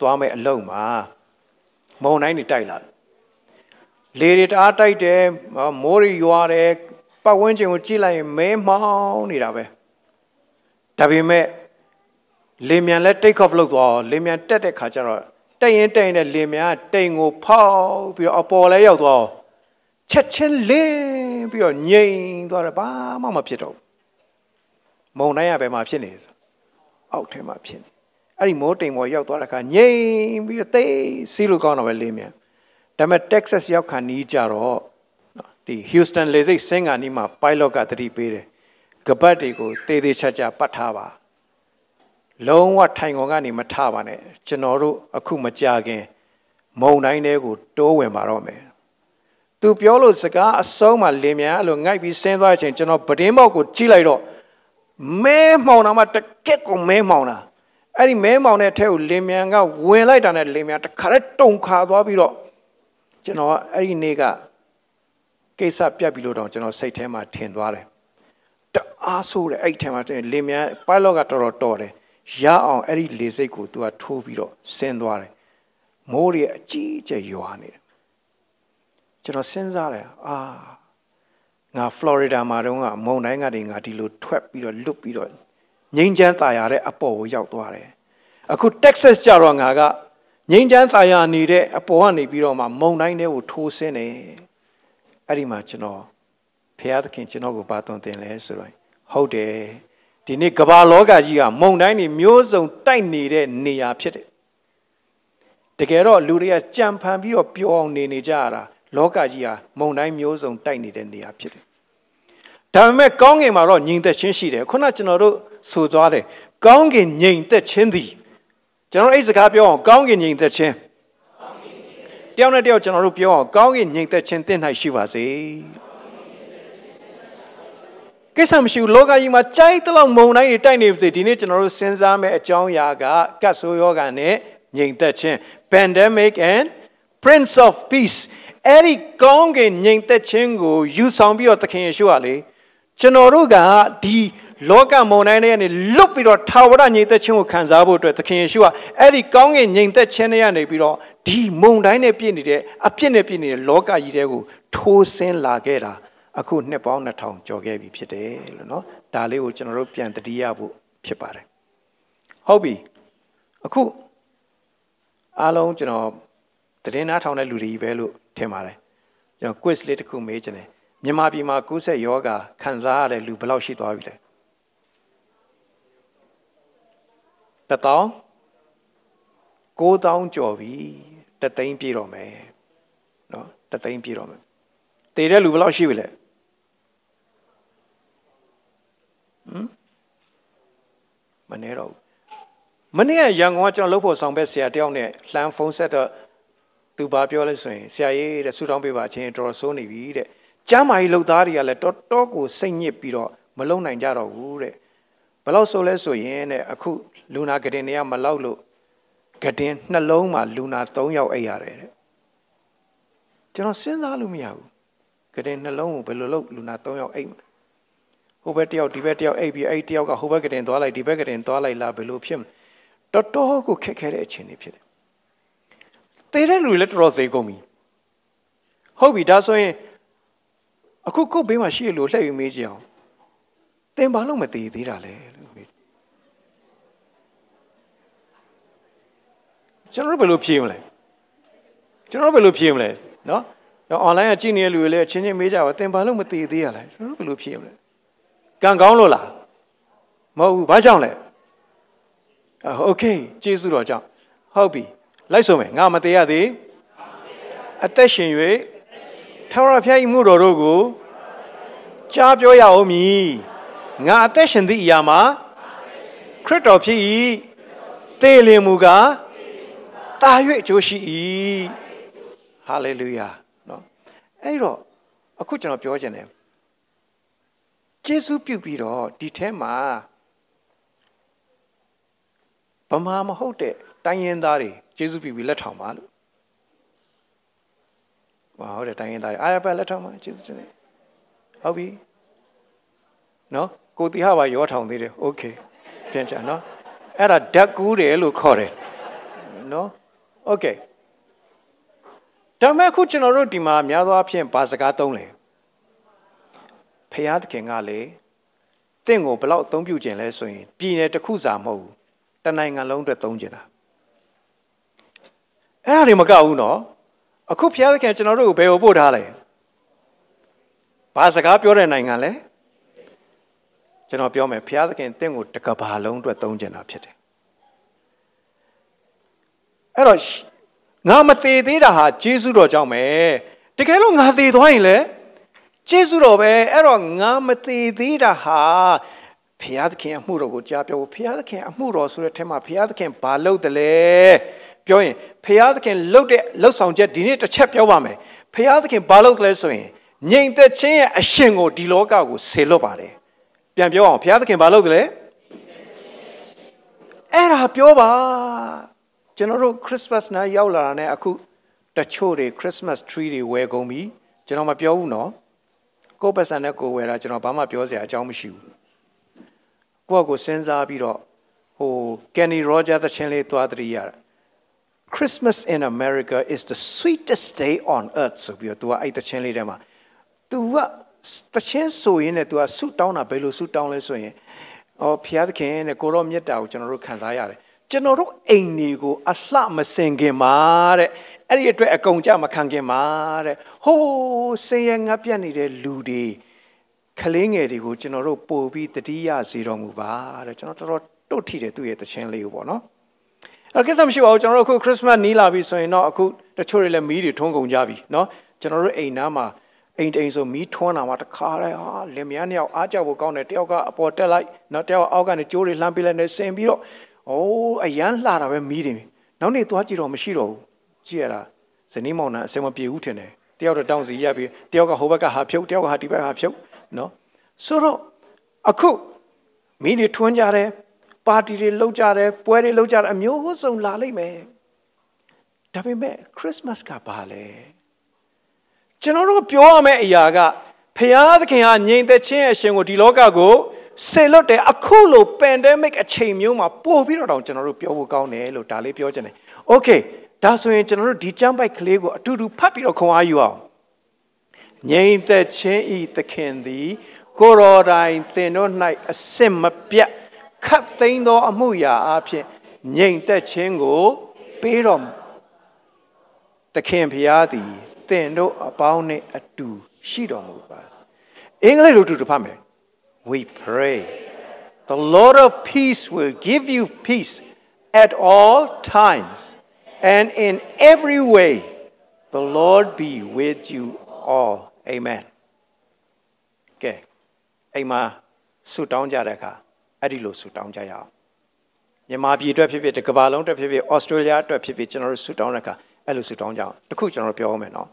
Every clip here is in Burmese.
သွားမယ်အလုံးမှာမုန်တိုင်းတွေတိုက်လာတယ်လေတွေတအားတိုက်တယ်မိုးတွေရွာတယ်ပတ်ဝန်းကျင်ကိုကြည့်လိုက်ရင်မဲမောင်းနေတာပဲဒါပေမဲ့လေမြန်လဲ take off လုပ်သွားလေမြန်တက်တဲ့ခါကျတော့တက်ရင်တက်ရင်နဲ့လေမြန်ကတိမ်ကိုဖောက်ပြီးတော့အပေါ်လဲရောက်သွားချက်ချင်းလင်းပြီးတော့ငြိမ်သွားတယ်ဘာမှမဖြစ်တော့ဘူးမုံတိုင်းရဘယ်မှာဖြစ်နေဆိုအောက်ထဲမှာဖြစ်နေ အဲ့ဒီမိုးတိမ်ပေါ်ရောက်သွားတဲ့ခါငြိမ်ပြီးတော့သိစီးလို့ကောင်းတော့ပဲလေမြန်ဒါပေမဲ့ Texas ရောက်ခါနီးကြတော့ဒီ Houston လေဆိပ်စင်ကာနီးမှာ pilot ကသတိပေးတယ်ကပတ်တွေကိုတေးသေးချာချာပတ်ထားပါလုံးဝထိုင်ကုန်ကနေမထပါနဲ့ကျွန်တော်တို့အခုမကြခင် မုံတိုင်းတွေကိုတိုးဝင်ပါတော့မယ်သူပြောလို့စကားအဆုံးမှလင်မြန်အဲ့လိုငိုက်ပြီးဆင်းသွားတဲ့အချိန်ကျွန်တော်ပဒင်းပေါက်ကိုကြည့်လိုက်တော့မဲမှောင်တာမှတကက်ကိုမဲမှောင်တာ အဲ့ဒီမဲမှောင်တဲ့အထက်ကိုလင်မြန်ကဝင်လိုက်တာနဲ့လင်မြန်တခါတည်းတုံခါသွားပြီးတော့ကျွန်တော်ကအဲ့ဒီနေ့ကကိစ္စပြတ်ပြီလို့တော့ကျွန်တော်စိတ်ထဲမှာထင်သွားတယ်တအားဆိုးတယ်အဲ့ဒီထဲမှာလင်မြန် pilot ကတော်တော်တော်တယ်ရအောင်အဲ့ဒီလေစိတ်ကိုသူကထိုးပြီးတော့ဆင်းသွားတယ်မိုးတွေအကြီးအကျယ်ရွာနေတယ်ကျွန်တော်စဉ်းစားတယ်အာငါဖလော်ရီဒါမှာတုန်းကမုန်တိုင်းကနေငါဒီလိုထွက်ပြီးတော့လွတ်ပြီးတော့ ငိမ့်ချမ်းသာယာတဲ့အပေါ်ကိုရောက်သွားတယ်အခု Texas ကြတော့ငါကငိမ့်ချမ်းသာယာနေတဲ့အပေါ်ကနေပြီးတော့မှမုံတိုင်းတွေကိုထိုးဆင်းတယ်အဲ့ဒီမှာကျွန်တော်ဖျားသခင်ကျွန်တော်ကိုဘာသွန်သင်လဲဆိုတော့ဟုတ်တယ်ဒီနေ့ကမ္ဘာလောကကြီးကမုံတိုင်းတွေမျိုးစုံတိုက်နေတဲ့နေရာဖြစ်တယ်တကယ်တော့လူတွေကကြံဖန်ပြီးတော့ပျော်အောင်နေနေကြရတာလောကကြီးဟာမုံတိုင်းမျိုးစုံတိုက်နေတဲ့နေရာဖြစ်တယ် ဒါပေမဲ့ကောင်းကင်မှာတော့ညီသက်ချင်းရှိတယ်ခုနကျွန်တော်တို့ဆိုသွားတယ်ကောင်းကင်ညီသက်ချင်းသည်ကျွန်တော်အဲ့စကားပြောအောင်ကောင်းကင်ညီသက်ချင်းတယောက်နဲ့တယောက်ကျွန်တော်တို့ပြောအောင်ကောင်းကင်ညီသက်ချင်းတင့်၌ရှိပါစေကိစ္စမရှိဘူးလောကကြီးမှာကြိုက်တဲ့လောက်မုံတိုင်းတွေတိုက်နေပါစေဒီနေ့ကျွန်တော်တို့စဉ်းစားမယ့်အကြောင်းအရာကကတ်ဆိုးယောဂနဲ့ငြိမ်သက်ခြင်း pandemic and prince of peace အဲ့ဒီကောင်းကင်ငြိမ်သက်ခြင်းကိုယူဆောင်ပြီးတော့သခင်ယေရှုကလေ ကျွန်တော်တို့ကဒီလောကမုန်တိုင်းတွေကနေလွတ်ပြီးတော့ထာဝရညီသက်ခြင်းကိုခံစားဖို့အတွက်သခင်ယေရှုကအဲ့ဒီကောင်းကင်ညီသက်ခြင်းတွေကနေပြီးတော့ဒီမုန်တိုင်းနဲ့ပြည့်နေတဲ့အပြစ်နဲ့ပြည့်နေတဲ့လောကကြီးတွေကိုထိုးဆင်းလာခဲ့တာအခုနှစ်ပေါင်း2000ကျော်ခဲ့ပြီဖြစ်တယ်လို့နော်ဒါလေးကိုကျွန်တော်တို့ပြန်တတိယဖို့ဖြစ်ပါတယ်ဟုတ်ပြီအခုအားလုံးကျွန်တော်သတင်းနားထောင်တဲ့လူတွေပဲလို့ထင်ပါတယ်ကျွန်တော် quiz လေးတစ်ခုမေးချင်တယ် မြန်မာပြည်မှာကူးစက်ယောဂါခံစားရတဲ့လူဘယ်လောက်ရှိသွားပြီလဲတထောင်9000ကျော်ပြီတသိန်းပြည့်တော့မယ်နော်တသိန်းပြည့်တော့မယ်တည်တဲ့လူဘယ်လောက်ရှိပြီလဲဟမ်မနေတော့မနေ့ကရန်ကုန်ကကျွန်တော်လှုပ်ဖို့ဆောင်ပဲဆရာတယောက်နဲ့လှမ်းဖုန်းဆက်တော့သူဘာပြောလဲဆိုရင်ဆရာကြီးတဲ့ဆူတောင်းပေးပါအချင်းတော်တော်ဆိုးနေပြီတဲ့ ကျမ်းမာရေးလှုပ်သားတွေကလည်းတော်တော်ကိုစိတ်ညစ်ပြီးတော့မလုံနိုင်ကြတော့ဘူးတဲ့ဘယ်လောက်ဆိုလဲဆိုရင်တဲ့အခုလူနာကတင်တွေကမလောက်လို့ကတင်နှလုံးမှာလူနာ3ယောက်အိပ်ရတယ်တဲ့ကျွန်တော်စဉ်းစားလို့မရဘူးကတင်နှလုံးကိုဘယ်လိုလုပ်လူနာ3ယောက်အိပ်ဟိုဘက်တယောက်ဒီဘက်တယောက်အိပ်ပြီးအဲ့တယောက်ကဟိုဘက်ကတင်သွားလိုက်ဒီဘက်ကတင်သွားလိုက်လားဘယ်လိုဖြစ်မလဲတော်တော်ကိုခက်ခဲတဲ့အခြေအနေဖြစ်တယ်သေတဲ့လူလည်းတော်တော်သေးကုန်ပြီဟုတ်ပြီဒါဆိုရင် အခုကို့ဘေးမှာရှိရလို့လှည့်ပြီးမေးကြအောင်သင်ဘာလို့မသေးသေးတာလဲလို့မေးကျွန်တော်ဘယ်လိုဖြေမလဲကျွန်တော်ဘယ်လိုဖြေမလဲနော်တော့ online ကကြည့်နေတဲ့လူတွေလည်းအချင်းချင်းမေးကြပါသင်ဘာလို့မသေးသေးရလဲကျွန်တော်ဘယ်လိုဖြေမလဲကံကောင်းလို့လားမဟုတ်ဘူးဘာကြောင့်လဲโอเคကျေးဇူးတော်ကြောင့်ဟုတ်ပြီလိုက်ဆိုမယ်ငါမသေးရသေးအသက်ရှင်၍ ထာဝရဘုရား၏မှုတော်တို့ကိုကြားပြောရအောင်မည်ငါအသက်ရှင်သည့်အရာမှာခရစ်တော်ဖြစ်၏သေလင်မူကားတာ၍အကျိုးရှိ၏ဟာလေလုယာနော်အဲ့တော့အခုကျွန်တော်ပြောချင်တယ်ယေရှုပြုပြီးတော့ဒီထဲမှာဗမာမဟုတ်တဲ့တိုင်းရင်းသားတွေယေရှုပြုပြီးလက်ထောင်ပါလို့ ဟာဟုတ်တယ်တိုင်းရင်းသားတွေအားရပါလက်ထောင်ပါယေရှုတင်တယ်ဟုတ်ပြီနော်ကိုတီဟာပါရောထောင်သေးတယ်โอเคပြန်ချနော်အဲ့ဒါဓာတ်ကူးတယ်လို့ခေါ်တယ်နော်โอเคဒါမဲ့အခုကျွန်တော်တို့ဒီမှာများသောအားဖြင့်ဘာစကားသုံးလဲဖျားသခင်ကလေတင့်ကိုဘလောက်အသုံးပြုခြင်းလဲဆိုရင်ပြည်နယ်တစ်ခုစာမဟုတ်ဘူးတနိုင်ငံလုံးအတွက်သုံးခြင်းတာအဲ့ဒါတွေမကဘူးနော် အခုဖျားသခင်ကျွန်တော်တို့ကိုဘယ်ကိုပို့ထားလဲဘာစကားပြောတဲ့နိုင်ငံလဲကျွန်တော်ပြောမယ်ဘုရားသခင်တင့်ကိုတကဘာလုံးအတွက်သုံးကျင်တာဖြစ်တယ်အဲ့တော့ငါမသေးသေးတာဟာဂျေစုတော်ကြောင့်ပဲတကယ်လို့ငါသေးသွားရင်လေဂျေစုတော်ပဲအဲ့တော့ငါမသေးသေးတာဟာဘုရားသခင်အမှုတော်ကိုကြားပြောဖို့ဘုရားသခင်အမှုတော်ဆိုတဲ့ထဲမှာဘုရားသခင်ဘာလုပ်တယ်လဲ ပြောရင်ဘုရားသခင်လုပ်တဲ့လှုပ်ဆောင်ချက်ဒီနေ့တစ်ချက်ပြောပါမယ်ဘုရားသခင်ဘာလုပ်တယ်လဲဆိုရင်ငြိမ်သက်ခြင်းရဲ့အရှင်ကိုဒီလောကကိုဆေလွတ်ပါတယ်ပြန်ပြောအောင်ဘုရားသခင်ဘာလုပ်တယ်လဲအဲ့ဒါပြောပါကျွန်တော်တို့ခရစ်စမတ်နာရောက်လာတာနဲ့အခုတချို့တွေခရစ်စမတ် tree တွေဝယ်ကုန်ပြီကျွန်တော်မပြောဘူးနော်ကိုယ့်ပတ်စံနဲ့ကိုယ်ဝယ်တာကျွန်တော်ဘာမှပြောစရာအကြောင်းမရှိဘူးကိုယ့်ကိုစဉ်းစားပြီးတော့ဟို Kenny Roger သချင်းလေးသွားတည်းရတာ Christmas in America is the sweetest day on earth ဆိုပြီးတော့ तू အဲ့တချင်းလေးထဲမှာ तू ကတချင်းဆိုရင်လည်း तू ကဆုတောင်းတာဘယ်လိုဆုတောင်းလဲဆိုရင်အော်ဖျားသခင်နဲ့ကိုရောမြတ်တာကိုကျွန်တော်တို့ခံစားရတယ်ကျွန်တော်တို့အိမ်တွေကိုအလှမစင်ခင်ပါတဲ့အဲ့ဒီအတွက်အကုန်ကြမခံခင်ပါတဲ့ဟိုးစင်ရငတ်ပြတ်နေတဲ့လူတွေကလေးငယ်တွေကိုကျွန်တော်တို့ပို့ပြီးတတိယစီတော်မူပါတဲ့ကျွန်တော်တော်တော်တို့ထီတယ်သူ့ရဲ့တခြင်းလေးကိုပေါ့နော် အဲ့ကိစ္စမရှိပါဘူးကျွန်တော်တို့အခုခရစ်စမတ်နီးလာပြီဆိုရင်တော့အခုတချို့တွေလည်းမီးတွေထွန်းကုန်ကြပြီเนาะကျွန်တော်တို့အိမ်နားမှာအိမ်တိမ်ဆိုမီးထွန်းတာမှတခါတည်းဟာလင်မယားနှစ်ယောက်အားကြောက်ဖို့ကောင်းတယ်တယောက်ကအပေါ်တက်လိုက်နောက်တယောက်အောက်ကနေကြိုးတွေလှမ်းပေးလိုက်နေဆင်ပြီးတော့အိုးအရန်လှတာပဲမီးတွေနောက်နေ့သွားကြည့်တော့မရှိတော့ဘူးကြည့်ရတာဇနီးမောင်နှံအစင်မပြေဘူးထင်တယ်တယောက်တော့တောင်းစီရက်ပြီးတယောက်ကဟိုဘက်ကဟာဖြုတ်တယောက်ကဟာဒီဘက်ကဟာဖြုတ်နော်ဆိုတော့အခုမီးတွေထွန်းကြတယ် ပါတီတွေလုပ်ကြတယ်ပွဲတွေလုပ်ကြတယ်အမျိုးစုံလာလိမ့်မယ်ဒါပေမဲ့ခရစ်စမတ်ကပါလေကျွန်တော်တို့ပြောရမယ့်အရာကဖျားသခင်ဟာငြိမ်သက်ခြင်းအရှင်ကိုဒီလောကကိုဆေလွတ်တယ်အခုလို pandemic အချိန်မျိုးမှာပို့ပြီးတော့တောင်ကျွန်တော်တို့ပြောဖို့ကောင်းတယ်လို့ဒါလေးပြောချင်တယ်။ Okay ဒါဆိုရင်ကျွန်တော်တို့ဒီကျမ်းပိုက်ကလေးကိုအတူတူဖတ်ပြီးတော့ခွန်အားယူအောင်။ငြိမ်သက်ခြင်းဤသခင်သည်ကိုရောတိုင်းသင်တို့၌အစင်မပြတ် ခတ်သိမ်းသောအမှုရာအဖြစ်ငြိမ်သက်ခြင်းကိုပေးတော်မူ။သခင်ဖျားသည်သင်တို့အပေါင်းနှင့်အတူရှိတော်မူပါစေ။အင်္ဂလိပ်လိုတူတူဖတ်မယ်။ we pray. The Lord of peace will give you peace at all times and in every way. The Lord be with you all. Amen. ကဲအိမ်မှာဆုတောင်းကြတဲ့အခါ အဲ့ဒီလိုဆုတောင်းကြရအောင်မြန်မာပြည်အတွက်ဖြစ်ဖြစ်ဒီကမ္ဘာလုံးအတွက်ဖြစ်ဖြစ်ဩစတြေးလျအတွက်ဖြစ်ဖြစ်ကျွန်တော်တို့ဆုတောင်းတဲ့အခါအဲ့လိုဆုတောင်းကြအောင်တခုကျွန်တော်ပြောအောင်မယ်နော်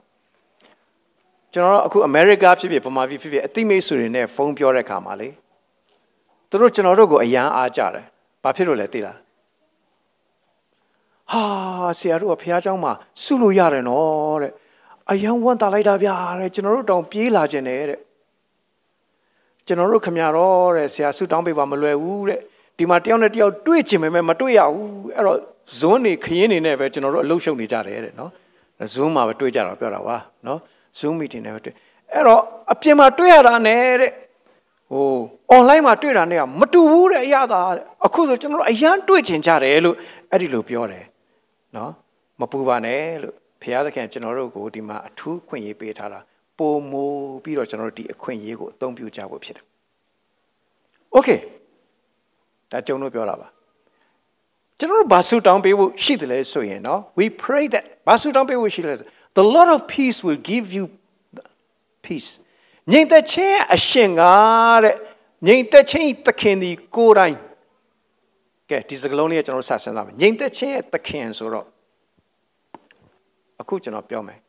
ကျွန်တော်တို့အခုအမေရိကဖြစ်ဖြစ်ဗမာပြည်ဖြစ်ဖြစ်အသိမိတ်ဆွေတွေနဲ့ဖုန်းပြောတဲ့အခါမှာလေသူတို့ကျွန်တော်တို့ကိုအယမ်းအားကြတယ်ဘာဖြစ်လို့လဲသိလားဟာဆရာတို့ကဖះเจ้าမှာစုလို့ရတယ်နော်တဲ့အယမ်းဝမ်းတာလိုက်တာဗျာတဲ့ကျွန်တော်တို့တောင်ပြေးလာခြင်းတယ်တဲ့ ကျွန်တော်တို့ခမရတော့တဲ့ဆရာဆုတောင်းပေးပါမလွယ်ဘူးတဲ့ဒီမှာတယောက်နဲ့တယောက်တွေ့ချင်ပေမဲ့မတွေ့ရဘူးအဲ့တော့ဇွန်းနေခရင်နေနဲ့ပဲကျွန်တော်တို့အလုပ်ရှုပ်နေကြတယ်တဲ့နော်ဇွန်းမှာပဲတွေ့ကြတာပြောတာပါနော် Zoom meeting နဲ့တွေ့အဲ့တော့အပြင်မှာတွေ့ရတာနဲ့တဲ့ဟို online မှာတွေ့တာနဲ့ကမတူဘူးတဲ့အရာသာအခုဆိုကျွန်တော်တို့အရန်တွေ့ချင်ကြတယ်လို့အဲ့ဒီလိုပြောတယ်နော်မပူပါနဲ့လို့ဘုရားသခင်ကျွန်တော်တို့ကိုဒီမှာအထူးခွင့်ရေးပေးထားတာ ပုံမူပြီးတော့ကျွန်တော်တို့ဒီအခွင့်အရေးကိုအသုံးပြုကြဖို့ဖြစ်တယ်။ Okay ဒါကျွန်တော်ပြောတာပါကျွန်တော်တို့ဘာဆုတောင်းပေးဖို့ရှိတယ်လဲဆိုရင်နော် we pray that ဘာဆုတောင်းပေးဖို့ရှိတယ်လဲ the lord of peace will give you peace ငြိမ်သက်ခြင်းအရှင်ကတဲ့ငြိမ်သက်ခြင်းသခင်ဒီကိုယ်တိုင်ကဲဒီစကလုံးလေးကကျွန်တော်ဆက်ဆန်းသားမယ်ငြိမ်သက်ခြင်းရဲ့သခင်ဆိုတော့အခုကျွန်တော်ပြောမယ်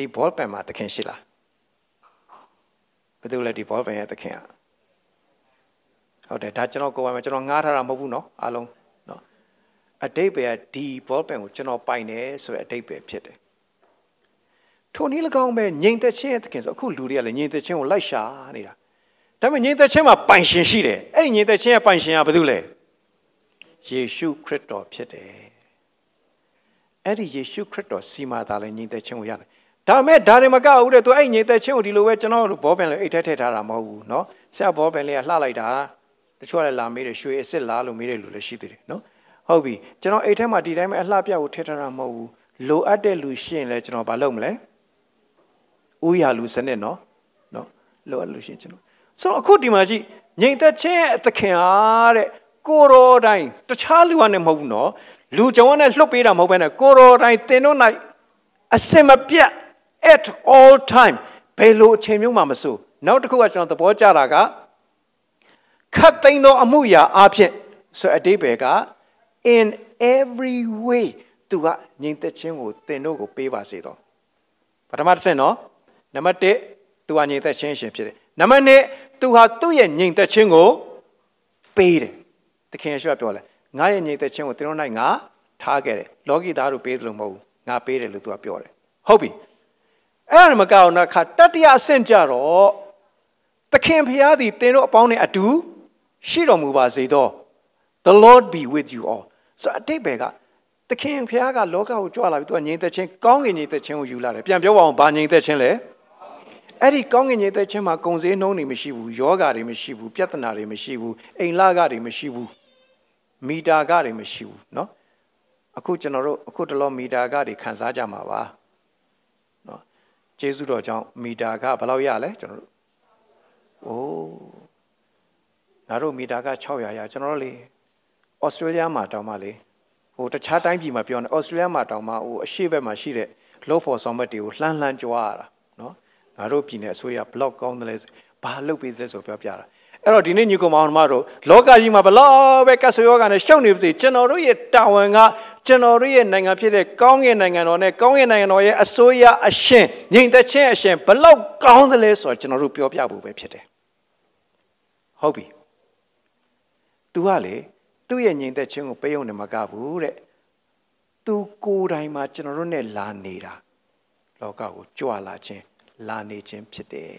ဒီ ball pen မှာသခင်ရှိလားဘယ်သူလဲဒီ ball pen ရဲ့သခင်อ่ะဟုတ်တယ်ဒါကျွန်တော်ကိုယ်ပိုင်မှာကျွန်တော်ငားထားတာမဟုတ်ဘူးเนาะအားလုံးเนาะအတိတ်ပဲကဒီ ball pen ကိုကျွန်တော်ပိုင်တယ်ဆိုတဲ့အတိတ်ပဲဖြစ်တယ်ထိုနည်း၎င်းပဲငြိမ်သက်ခြင်းရဲ့သခင်ဆိုအခုလူတွေကလည်းငြိမ်သက်ခြင်းကိုလိုက်ရှာနေတာဒါပေမဲ့ငြိမ်သက်ခြင်းမှာပိုင်ရှင်ရှိတယ်အဲ့ဒီငြိမ်သက်ခြင်းရဲ့ပိုင်ရှင်ကဘယ်သူလဲယေရှုခရစ်တော်ဖြစ်တယ်အဲ့ဒီယေရှုခရစ်တော်စီမာသာလည်းငြိမ်သက်ခြင်းကိုရတယ် ဒါပေမဲ့ဒါတွေမကဘူးတဲ့သူအဲ့ငြိမ်သက်ခြင်းကိုဒီလိုပဲကျွန်တော်တို့ဘောပင်လေးအိတ်ထက်ထည့်ထားတာမဟုတ်ဘူးเนาะဆက်ဘောပင်လေးကလှလိုက်တာတချို့ကလည်းလာမေးတယ်ရွှေအစ်စ်လားလို့မေးတယ်လူလည်းရှိသေးတယ်เนาะဟုတ်ပြီကျွန်တော်အိတ်ထဲမှာဒီတိုင်းပဲအလှပြကိုထည့်ထားတာမဟုတ်ဘူးလိုအပ်တဲ့လူရှင်းလဲကျွန်တော်ဘာလုပ်မလဲဥရလူစနစ်နော်နော်လိုအပ်လို့ရှင်းကျွန်တော်ဆိုတော့အခုဒီမှာကြည့်ငြိမ်သက်ခြင်းရဲ့အသခင်အားတဲ့ကိုရောတိုင်းတခြားလူကနဲ့မဟုတ်ဘူးနော်လူကြောင့်နဲ့လှုပ်ပေးတာမဟုတ်ဘဲနဲ့ကိုရောတိုင်းတင်တို့၌အစင်မပြတ် at all time ဘယ်လိုအချိန်မျိုးမှမစိုးနောက်တစ်ခုကကျွန်တော်သဘောကျတာကခတ်သိမ်းသောအမှုရာအဖြစ်ဆိုအတိပယ်က in every way သူကငြိမ်သက်ခြင်းကိုတင်တို့ကိုပေးပါစေတော့ပထမတစ်ဆင့်နော်နံပါတ်1သူဟာငြိမ်သက်ခြင်းရှင်ဖြစ်တယ်နံပါတ်2သူဟာသူ့ရဲ့ငြိမ်သက်ခြင်းကိုပေးတယ်သခင်ယေရှုကပြောလဲငါရဲ့ငြိမ်သက်ခြင်းကိုတင်တို့၌ငါထားခဲ့တယ်လောကီသားတို့ပေးတယ်လို့မဟုတ်ဘူးငါပေးတယ်လို့သူကပြောတယ်ဟုတ်ပြီ အဲ့ဒါမကောင်းတော့ခါတတိယအဆင့်ကြတော့သခင်ဖျားသည်တင်တို့အပေါင်းနဲ့အတူရှိတော်မူပါစေတော့ the lord be with you all ဆိုအတိတ်ဘယ်ကသခင်ဖျားကလောကကိုကြွလာပြီးသူကငြိမ်သက်ခြင်းကောင်းကင်ငြိမ်သက်ခြင်းကိုယူလာတယ်ပြန်ပြောပါအောင်ဘာငြိမ်သက်ခြင်းလဲအဲ့ဒီကောင်းကင်ငြိမ်သက်ခြင်းမှာကုံစည်းနှုံးတွေမရှိဘူးယောဂတွေမရှိဘူးပြဿနာတွေမရှိဘူးအိမ်လကတွေမရှိဘူးမီတာကတွေမရှိဘူးเนาะအခုကျွန်တော်တို့အခုတလောမီတာကတွေခန်းစားကြမှာပါเนาะ ကျေးဇူးတော်ကြောင့်မီတာကဘယ်လောက်ရလဲကျွန်တော်တို့အိုးငါတို့မီတာက600ရကျွန်တော်တို့လေဩစတြေးလျမှာတောင်မှလေဟိုတခြားတိုင်းပြည်မှာပြောနေဩစတြေးလျမှာတောင်မှဟိုအရှိဘက်မှာရှိတဲ့ low for ဆောင်မက်တွေကိုလှမ်းလှမ်းကြွားရတာနော်ငါတို့ပြည်နယ်အစိုးရ block ကောင်းတယ်လဲဘာလုပ်ပေးတယ်ဆိုပြောပြတာ အဲ့တော့ဒီနေ့ညီကောင်မောင်တို့တို့လောကကြီးမှာဘလောက်ပဲကတ်ဆိုယောဂနဲ့ရှုပ်နေပါစေကျွန်တော်တို့ရဲ့တာဝန်ကကျွန်တော်တို့ရဲ့နိုင်ငံဖြစ်တဲ့ကောင်းကင်နိုင်ငံတော်နဲ့ကောင်းကင်နိုင်ငံတော်ရဲ့အစိုးရအရှင်ညီသက်ချင်းအရှင်ဘလောက်ကောင်းတယ်လဲဆိုတော့ကျွန်တော်တို့ပြောပြဖို့ပဲဖြစ်တယ်ဟုတ်ပြီ तू ကလေသူ့ရဲ့ညီသက်ချင်းကိုပေးုံနေမှာကဘူးတဲ့သူကိုယ်တိုင်မှာကျွန်တော်တို့နဲ့လာနေတာလောကကိုကြွလာခြင်းလာနေခြင်းဖြစ်တယ်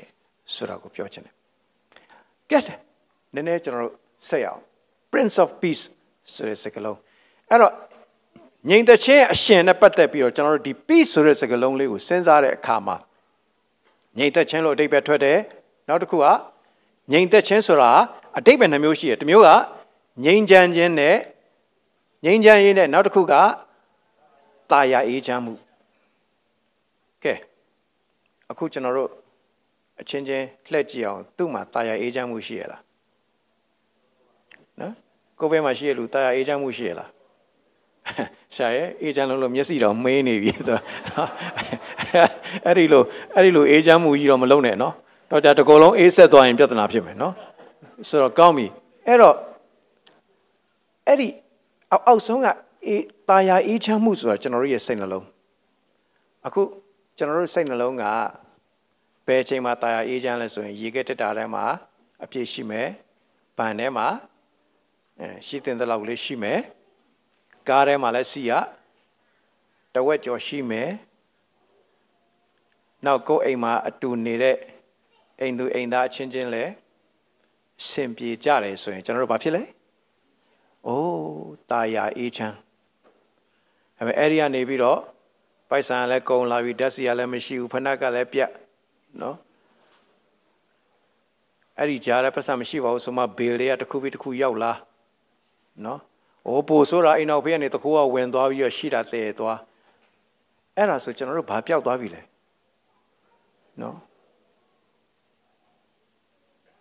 ဆိုတာကိုပြောချင်တယ် ကဲနည်းနည်းကျွန်တော်တို့ဆက်ရအောင် Prince of Peace ဆိုတဲ့စကားလုံးအဲ့တော့ငြိမ်သက်ခြင်းအရှင်နဲ့ပတ်သက်ပြီးတော့ကျွန်တော်တို့ဒီ peace ဆိုတဲ့စကားလုံးလေးကိုစဉ်းစားတဲ့အခါမှာငြိမ်သက်ခြင်းလို့အဓိပ္ပာယ်ထွက်တယ်နောက်တစ်ခုကငြိမ်သက်ခြင်းဆိုတာအဓိပ္ပာယ်နှမျိုးရှိတယ်တစ်မျိုးကငြိမ်ချမ်းခြင်းနဲ့ငြိမ်ချမ်းရေးနဲ့နောက်တစ်ခုကတာယာအေးချမ်းမှုကဲအခုကျွန်တော်တို့ အချင်းချင်းလှည့်ကြည့်အောင်သူ့မှာတာယာအေးချမ်းမှုရှိရလားနော်ကိုယ်ဘဲမှာရှိရလူတာယာအေးချမ်းမှုရှိရလားရှာရဲ့အေးချမ်းလုံးလို့မျက်စိတော့မေးနေပြီဆိုတော့အဲ့ဒီလိုအဲ့ဒီလိုအေးချမ်းမှုကြီးတော့မလုံးနဲ့နော်တော့ကြတကောလုံးအေးဆက်သွားရင်ပြဿနာဖြစ်မယ်နော်ဆိုတော့ကောင်းပြီအဲ့တော့အဲ့ဒီအောက်အောက်ဆုံးကအေးตาယာအေးချမ်းမှုဆိုတာကျွန်တော်တို့ရဲ့စိတ်နှလုံးအခုကျွန်တော်တို့စိတ်နှလုံးက ဘယ်ချိန်မှာတာယာအေးချမ်းလဲဆိုရင်ရေခဲတက်တာထဲမှာအပြည့်ရှိမယ်ဗန်ထဲမှာအဲရှိတင်တဲ့လောက်လေးရှိမယ်ကားထဲမှာလည်းစီရတဝက်ကျော်ရှိမယ်နောက်ကိုယ်အိမ်မှာအတူနေတဲ့အိမ်သူအိမ်သားအချင်းချင်းလည်းရှင်ပြေကြတယ်ဆိုရင်ကျွန်တော်တို့ဘာဖြစ်လဲအိုးတာယာအေးချမ်းဒါပေမဲ့အဲ့ဒီကနေပြီးတော့ပိုက်ဆံကလည်းကုန်လာပြီဓာတ်စီကလည်းမရှိဘူးဖဏက်ကလည်းပြတ် နော်။အဲ့ဒီကြားတဲ့ပတ်စံမရှိပါဘူးဆိုမှဘေလ်တွေကတစ်ခုပြီးတစ်ခုရောက်လာ။နော်။အိုးပိုဆိုတာအိမ်နောက်ဖေးကနေတခိုးကဝင်သွားပြီးတော့ရှိတာတည်သွား။အဲ့ဒါဆိုကျွန်တော်တို့ဘာပြောက်သွားပြီလဲ။နော်။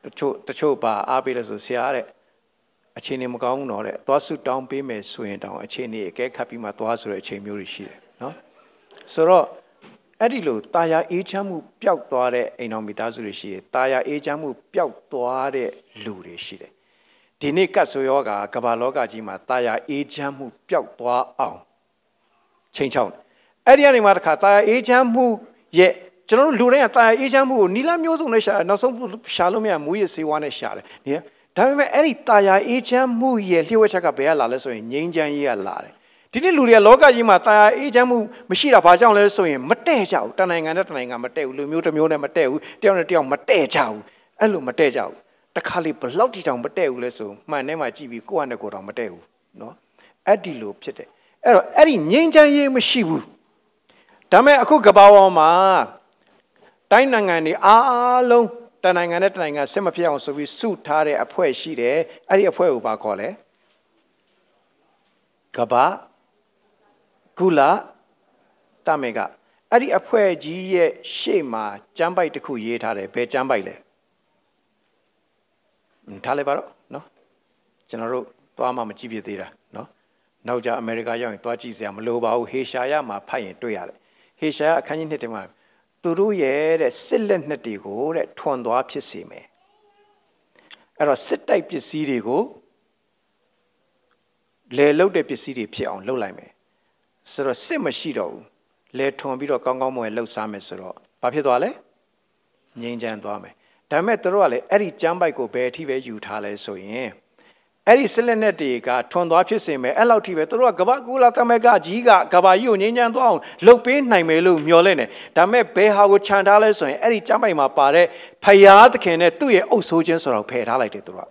တချို့တချို့ပါအားပေးလဲဆိုဆရာတဲ့အခြေအနေမကောင်းဘူးတော့တဲ့သွားဆုတောင်းပေးမယ်ဆိုရင်တောင်အခြေအနေအကဲခတ်ပြီးမှသွားဆိုတဲ့အချိန်မျိုးတွေရှိတယ်နော်ဆိုတော့ အဲ့ဒီလိုတာယာအေးချမ်းမှုပျောက်သွားတဲ့အိမ်တော်မိသားစုတွေရှိတယ်တာယာအေးချမ်းမှုပျောက်သွားတဲ့လူတွေရှိတယ်ဒီနေ့ကတ်ဆိုယောဂါကမ္ဘာလောကကြီးမှာတာယာအေးချမ်းမှုပျောက်သွားအောင်ချိန်ချောင်းအဲ့ဒီကနေမှတစ်ခါတာယာအေးချမ်းမှုရဲ့ကျွန်တော်တို့လူတိုင်းကတာယာအေးချမ်းမှုကိုနီလာမျိုးစုံနဲ့ရှာနောက်ဆုံးရှာလို့မရမူရစေဝါနဲ့ရှာတယ်ဒီဒါပေမဲ့အဲ့ဒီတာယာအေးချမ်းမှုရဲ့လျှို့ဝှက်ချက်ကဘယ်ကလာလဲဆိုရင်ငြိမ်းချမ်းရေးကလာတယ် ဒီနေ့လူတွေကလောကကြီးမှာတာယာအေးချမ်းမှုမရှိတာဘာကြောင့်လဲဆိုရင်မတည့်ကြဘူးတနိုင်ငံနဲ့တနိုင်ငံမတည့်ဘူးလူမျိုးတစ်မျိုးနဲ့မတည့်ဘူးတယောက်နဲ့တယောက်မတည့်ကြဘူးအဲ့လိုမတည့်ကြဘူးတခါလေဘလောက်တီတောင်မတည့်ဘူးလဲဆိုမှန်ထဲမှာကြည့်ပြီးကိုယ့်အနေကိုယ်တောင်မတည့်ဘူးနော်အဲ့ဒီလိုဖြစ်တယ်အဲ့တော့အဲ့ဒီငြိမ်းချမ်းရေးမရှိဘူးဒါမဲ့အခုကဘာဝေါ်မှာတိုင်းနိုင်ငံတွေအားလုံးတနိုင်ငံနဲ့တနိုင်ငံဆင်မဖြစ်အောင်ဆိုပြီးစုထားတဲ့အဖွဲ့ရှိတယ်အဲ့ဒီအဖွဲ့ကိုဘာခေါ်လဲကဘာ ကုလာတမေကအဲ့ဒီအဖွဲ့ကြီးရဲ့ရှေ့မှာကျမ်းပိုက်တစ်ခုရေးထားတယ်ဘယ်ကျမ်းပိုက်လဲထားလိုက်ပါတော့နော်ကျွန်တော်တို့သွားမှမကြည့်ပြသေးတာနော်နောက်ကြအမေရိကရောက်ရင်သွားကြည့်စရာမလိုပါဘူးဟေရှာယမှာဖတ်ရင်တွေ့ရတယ်ဟေရှာယအခန်းကြီး1ထဲမှာသူတို့ရဲ့တဲ့စစ်လက်နှစ်တွေကိုတဲ့ထွန်သွားဖြစ်စေမယ်အဲ့တော့စစ်တိုက်ပစ္စည်းတွေကိုလေလုတ်တဲ့ပစ္စည်းတွေဖြစ်အောင်လုပ်လိုက်မယ် ဆိုတော့စစ်မရှိတော့ဘူးလေထွန်ပြီးတော့ကောင်းကောင်းမွန်လှုပ်ရှားမယ်ဆိုတော့ဘာဖြစ်သွားလဲငြိမ်းချမ်းသွားမယ်ဒါပေမဲ့တို့ကလည်းအဲ့ဒီကျမ်းပိုက်ကိုဘယ်အထိပဲယူထားလဲဆိုရင်အဲ့ဒီစစ်လက်နဲ့တွေကထွန်သွားဖြစ်စေမယ်အဲ့လောက်ထိပဲတို့ကကဘာကူလာတမကကြီးကကဘာကြီးကိုငြိမ်းချမ်းသွားအောင်လှုပ်ပေးနိုင်မယ်လို့မျှော်လင့်တယ်ဒါပေမဲ့ဘယ်ဟာကိုခြံထားလဲဆိုရင်အဲ့ဒီကျမ်းပိုက်မှာပါတဲ့ဖယားသခင်နဲ့သူ့ရဲ့အုပ်ဆိုးခြင်းဆိုတော့ဖယ်ထားလိုက်တယ်တို့က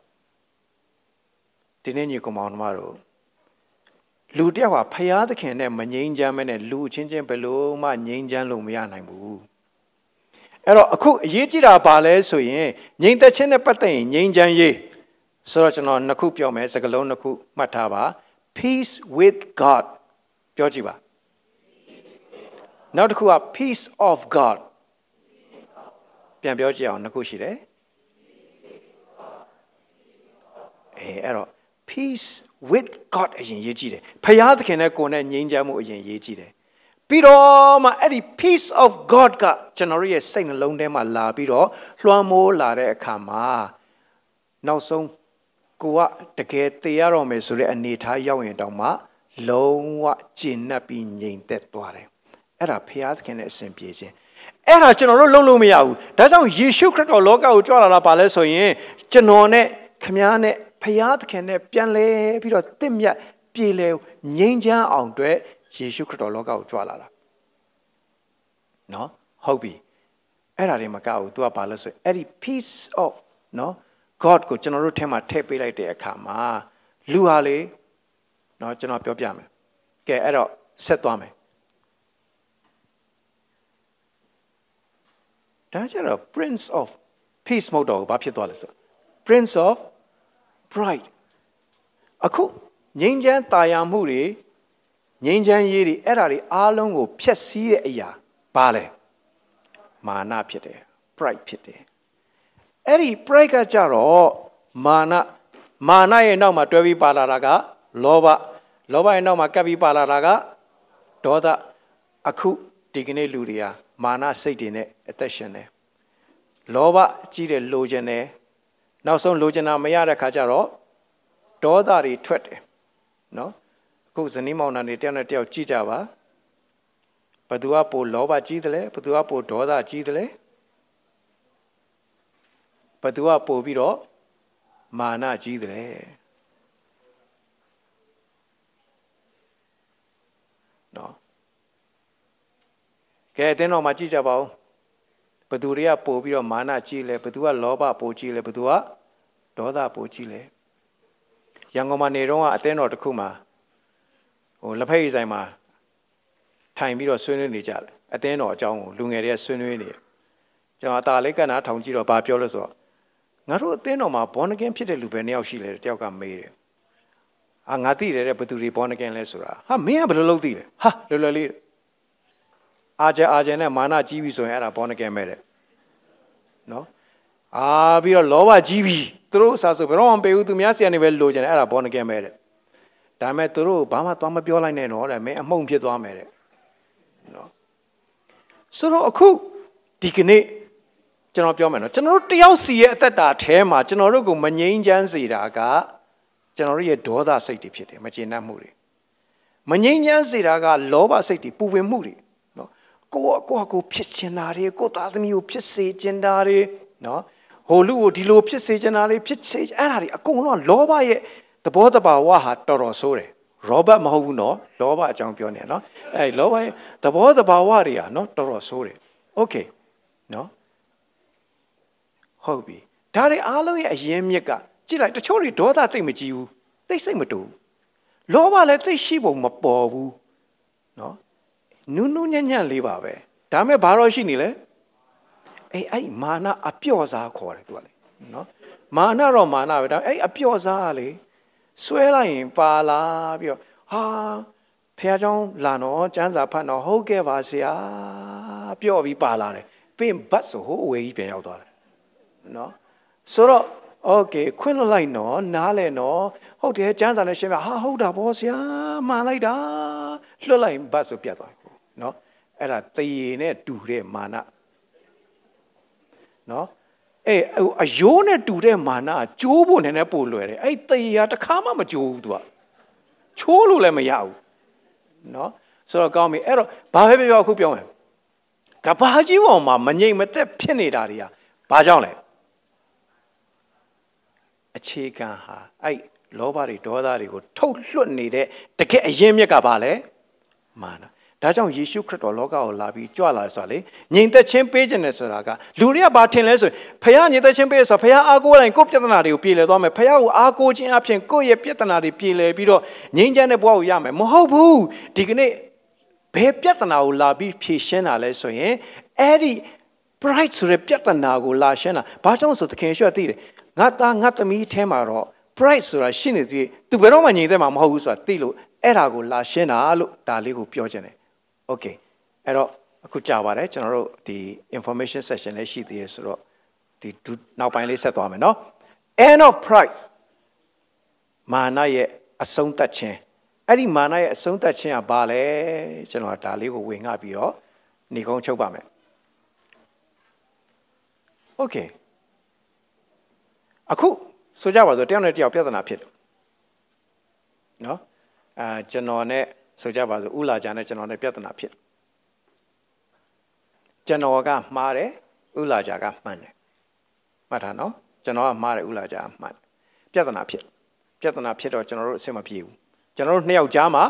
ဒီနေ့ညီကောင်မောင်တို့ လူတယောက်ဟာဖယားသခင်နဲ့မငြိမ်းချမ်းမဲနဲ့လူချင်းချင်းဘယ်လို့မှငြိမ်းချမ်းလို့မရနိုင်ဘူးအဲ့တော့အခုအရေးကြီးတာဘာလဲဆိုရင်ငြိမ်သက်ခြင်းနဲ့ပတ်သက်ရင်ငြိမ်းချမ်းရေးဆိုတော့ကျွန်တော်နှစ်ခုပြောမယ်စကားလုံးနှစ်ခုမှတ်ထားပါ peace with god ပြောကြည့်ပါနောက်တစ်ခုက peace of god ပြန်ပြောကြည့်အောင်နှစ်ခုရှိတယ်အဲအဲ့တော့ peace with god အရင်ရေးကြည့်တယ်ဖယားသခင်နဲ့ကိုယ်နဲ့ငြိမ်းချမ်းမှုအရင်ရေးကြည့်တယ်ပြီးတော့မှအဲ့ဒီ peace of god ကကျွန်တော်ရဲ့စိတ်နှလုံးထဲမှာလာပြီးတော့လွှမ်းမိုးလာတဲ့အခါမှာနောက်ဆုံးကိုကတကယ်သေရတော့မယ်ဆိုတဲ့အနေထားရောက်ရင်တောင်မှလုံးဝကျဉ်납ပြီးငြိမ်သက်သွားတယ်အဲ့ဒါဖျားသခင်နဲ့အစဉ်ပြေခြင်းအဲ့ဒါကျွန်တော်တို့လုံးလို့မရဘူးဒါကြောင့်ယေရှုခရစ်တော်လောကကိုကြွလာတာပါလဲဆိုရင်ကျွန်တော်နဲ့ ခမားနဲ့ဖျားသခင်နဲ့ပြန်လဲပြီးတော့တင့်မြတ်ပြေလဲငြိမ်းချမ်းအောင်အတွက်ယေရှုခရစ်တော်လောကကိုကြွလာတာနော်ဟုတ်ပြီအဲ့ဒါတွေမကဘူး तू ကဘာလို့ဆိုအဲ့ဒီ peace of နော် God ကိုကျွန်တော်တို့ထဲမှာထည့်ပေးလိုက်တဲ့အခါမှာလူဟာလေနော်ကျွန်တော်ပြောပြမယ်ကဲအဲ့တော့ဆက်သွားမယ်ဒါကြတော့ Prince of Peace မဟုတ်တော့ဘူးဘာဖြစ်သွားလဲဆို Prince of Pride အခုငြိမ်းချမ်းတာယာမှုတွေငြိမ်းချမ်းရေးတွေအဲ့ဒါတွေအားလုံးကိုဖျက်ဆီးတဲ့အရာဘာလဲမာနဖြစ်တယ် pride ဖြစ်တယ်အဲ့ဒီ pride ကကြတော့မာနမာနရဲ့နောက်မှာတွဲပြီးပါလာတာကလောဘလောဘရဲ့နောက်မှာကပ်ပြီးပါလာတာကဒေါသအခုဒီကနေ့လူတွေဟာမာနစိတ်တွေနဲ့အသက်ရှင်တယ်လောဘကြီးတယ်လိုချင်တယ် နောက်ဆုံးလိုချင်တာမရတဲ့ခါကျတော့ဒေါသတွေထွက်တယ်နော်အခုဇနီးမောင်နှံတွေတယောက်နဲ့တယောက်ကြည့်ကြပါဘသူကပိုလောဘကြီးတယ်လဲဘသူကပိုဒေါသကြီးတယ်လဲဘသူကပို့ပြီးတော့မာနကြီးတယ်နော်ကဲတင်းတော်မှာကြည့်ကြပါဦး ဘသူတွေကပို့ပြီးတော့မာနကြီးလဲဘသူကလောဘပို့ကြီးလဲဘသူကဒေါသပို့ကြီးလဲရန်ကုန်မှာနေတော့အတင်းတော်တစ်ခုမှာဟိုလက်ဖက်ရည်ဆိုင်မှာထိုင်ပြီးတော့ဆွေးနွေးနေကြတယ်အတင်းတော်အကြောင်းကိုလူငယ်တွေကဆွေးနွေးနေတယ်ကျွန်တော်အตาလေးကနာထောင်ကြည့်တော့ဘာပြောလို့ဆိုတော့ငါတို့အသင်းတော်မှာဘောနကင်ဖြစ်တဲ့လူပဲနှစ်ယောက်ရှိလေတယောက်ကမေးတယ်အာငါသိတယ်တဲ့ဘသူတွေဘောနကင်လဲဆိုတာဟာမင်းကဘယ်လိုလုပ်သိလဲဟာလွယ်လွယ်လေး အာကျအာကျနဲ့မာနကြီးပြီဆိုရင်အဲ့ဒါဘောနကင်ပဲတဲ့နော်အာပြီးတော့လောဘကြီးပြီသူတို့အစားဆိုဘယ်တော့မှမပေးဘူးသူများဆီကနေပဲလိုချင်တယ်အဲ့ဒါဘောနကင်ပဲတဲ့ဒါပေမဲ့သူတို့ဘာမှသွားမပြောလိုက်နဲ့တော့တဲ့မင်းအမှုန့်ဖြစ်သွားမယ်တဲ့နော်ဆိုတော့အခုဒီကနေ့ကျွန်တော်ပြောမယ်နော်ကျွန်တော်တို့တယောက်စီရဲ့အသက်တာထဲမှာကျွန်တော်တို့ကိုမငြိမ်းချမ်းစေတာကကျွန်တော်တို့ရဲ့ဒေါသစိတ်တွေဖြစ်တယ်မကျေနပ်မှုတွေမငြိမ်းချမ်းစေတာကလောဘစိတ်တွေပူပင်မှုတွေနော် ကိုကကိုကကိုဖြစ်ချင်တာတွေကိုသားသမီးကိုဖြစ်စေချင်တာတွေနော်ဟိုလူကိုဒီလိုဖြစ်စေချင်တာတွေဖြစ်စေအဲ့ဒါတွေအကုန်လုံးလောဘရဲ့သဘောတဘာဝဟာတော်တော်ဆိုးတယ်ရောဘတ်မဟုတ်ဘူးနော်လောဘအကြောင်းပြောနေနော်အဲ့လောဘရဲ့သဘောတဘာဝတွေဟာနော်တော်တော်ဆိုးတယ်โอเคနော်ဟုတ်ပြီဒါတွေအားလုံးရဲ့အရင်မြစ်ကကြည့်လိုက်တချို့တွေဒေါသတိတ်မကြည့်ဘူးတိတ်စိတ်မတူဘူးလောဘလည်းသိရှိပုံမပေါ်ဘူးနော် နူးနူးညံ့ညံ့လေးပါပဲဒါမဲ့ဘာတော့ရှိနေလဲအေးအဲ့မာနအပြော့စားခေါ်တယ်သူကလေနော်မာနတော့မာနပဲဒါအဲ့အပြော့စားကလေဆွဲလိုက်ရင်ပါလာပြီးတော့ဟာဖះเจ้าလာတော့ကျန်းစာဖတ်တော့ဟုတ်ကဲ့ပါဆရာပြော့ပြီးပါလာတယ်ပြင်ဘတ်ဆိုဟိုအဝေးကြီးပြန်ရောက်သွားတယ်နော်ဆိုတော့โอเคခွင့်လွှတ်လိုက်နော်နားလဲနော်ဟုတ်တယ်ကျန်းစာနဲ့ရှင်းပြဟာဟုတ်တာဗောဆရာမှန်လိုက်တာလွှတ်လိုက်ဘတ်ဆိုပြတ်သွားပြီနော် အဲ့ဒါတရေနဲ့တူတဲ့မာနနော်အဲအယိုးနဲ့တူတဲ့မာနကကျိုးဖို့နည်းနည်းပိုလွယ်တယ်အဲ့တရေကတစ်ခါမှမကျိုးဘူးသူကချိုးလို့လည်းမရဘူးနော်ဆိုတော့ကောင်းပြီအဲ့တော့ဘာပဲပြောအခုပြောရင်ကဘာကြီးပေါ်မှာမငြိမ်မသက်ဖြစ်နေတာတွေကဘာကြောင့်လဲအခြေခံဟာအဲ့လောဘတွေဒေါသတွေကိုထုတ်လွှတ်နေတဲ့တကယ်အရင်မြက်ကဘာလဲမာန ဒါကြောင့်ယေရှုခရစ်တော်လောကကိုလာပြီးကြွလာဆိုတာလေငြိမ်သက်ခြင်းပေးခြင်းနဲ့ဆိုတာကလူတွေကဘာထင်လဲဆိုရင်ဖခင်ငြိမ်သက်ခြင်းပေးဆိုဖခင်အားကိုးလိုက်ကိုယ့်ပြဿနာတွေကိုပြေလည်သွားမယ်ဖခင်ကိုအားကိုးခြင်းအပြင်ကိုယ့်ရဲ့ပြဿနာတွေပြေလည်ပြီးတော့ငြိမ်းချမ်းတဲ့ဘဝကိုရမယ်မဟုတ်ဘူးဒီကနေ့ဘယ်ပြဿနာကိုလာပြီးဖြေရှင်းတာလဲဆိုရင်အဲ့ဒီ bright ဆိုတဲ့ပြဿနာကိုလာရှင်းတာဘာကြောင့်ဆိုသခင်ရှုသိတယ်ငါသားငါသမီးထဲမှာတော့ bright ဆိုတာရှိနေသေးသူဘယ်တော့မှငြိမ်သက်မှာမဟုတ်ဘူးဆိုတာသိလို့အဲ့ဒါကိုလာရှင်းတာလို့ဒါလေးကိုပြောချင်တယ် okay အဲ့တော့အခုကြာပါတယ်ကျွန်တော်တို့ဒီ information session လည်းရှိသေးရဆိုတော့ဒီနောက်ပိုင်းလေးဆက်သွားမယ်နော် end of pride မာနရဲ့အဆုံးသတ်ခြင်းအဲ့ဒီမာနရဲ့အဆုံးသတ်ခြင်းကဘာလဲကျွန်တော်ဒါလေးကိုဝင်ငှပြီးတော့ဏီကုန်းချုပ်ပါမယ် okay အခုဆိုကြပါစို့တယောက်နဲ့တယောက်ပြဿနာဖြစ်တယ်နော်အာကျွန်တော်နဲ့ ဆိုကြပါစို့ဥလာကြနဲ့ကျွန်တော်နဲ့ပြဿနာဖြစ်ကျွန်တော်ကမှားတယ်ဥလာကြကမှန်တယ်မှတ်ထားနော်ကျွန်တော်ကမှားတယ်ဥလာကြကမှန်တယ်ပြဿနာဖြစ်ပြဿနာဖြစ်တော့ကျွန်တော်တို့အဆင်မပြေဘူးကျွန်တော်တို့နှစ်ယောက်ကြားမှာ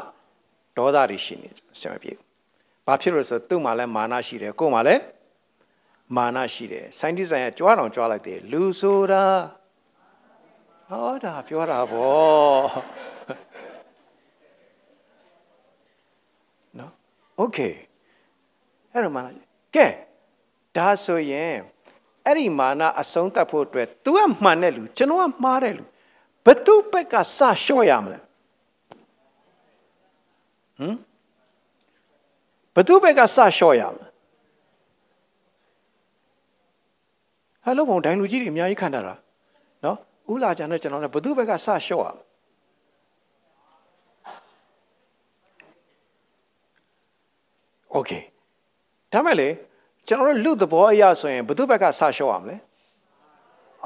ဒေါသတွေရှိနေအဆင်မပြေဘူးဘာဖြစ်လို့ဆိုသူ့မှာလည်းမာနရှိတယ်ကို့မှာလည်းမာနရှိတယ်ဆိုင်းဒီဇိုင်ကကြွားတော်ကြွားလိုက်တယ်လူဆိုတာဟောဒါပြောတာဗော โอเคအဲ့တော့မာနကဲဒါဆိုရင်အဲ့ဒီမာနအဆုံးတတ်ဖို့အတွက် तू ကမှန်တဲ့လူကျွန်တော်ကမှားတဲ့လူဘသူဘက်ကစလျှော့ရမလဲဟမ်ဘသူဘက်ကစလျှော့ရမလဲဟယ်လိုဘုံဒိုင်လူကြီးတွေအများကြီးခံတာလားနော်ဥလာကြတဲ့ကျွန်တော်လည်းဘသူဘက်ကစလျှော့ရ โอเคဒါမဲ့လေကျွန်တော်တို့လူသဘောအရဆိုရင်ဘသူဘက်ကစလျှော့ရမလဲ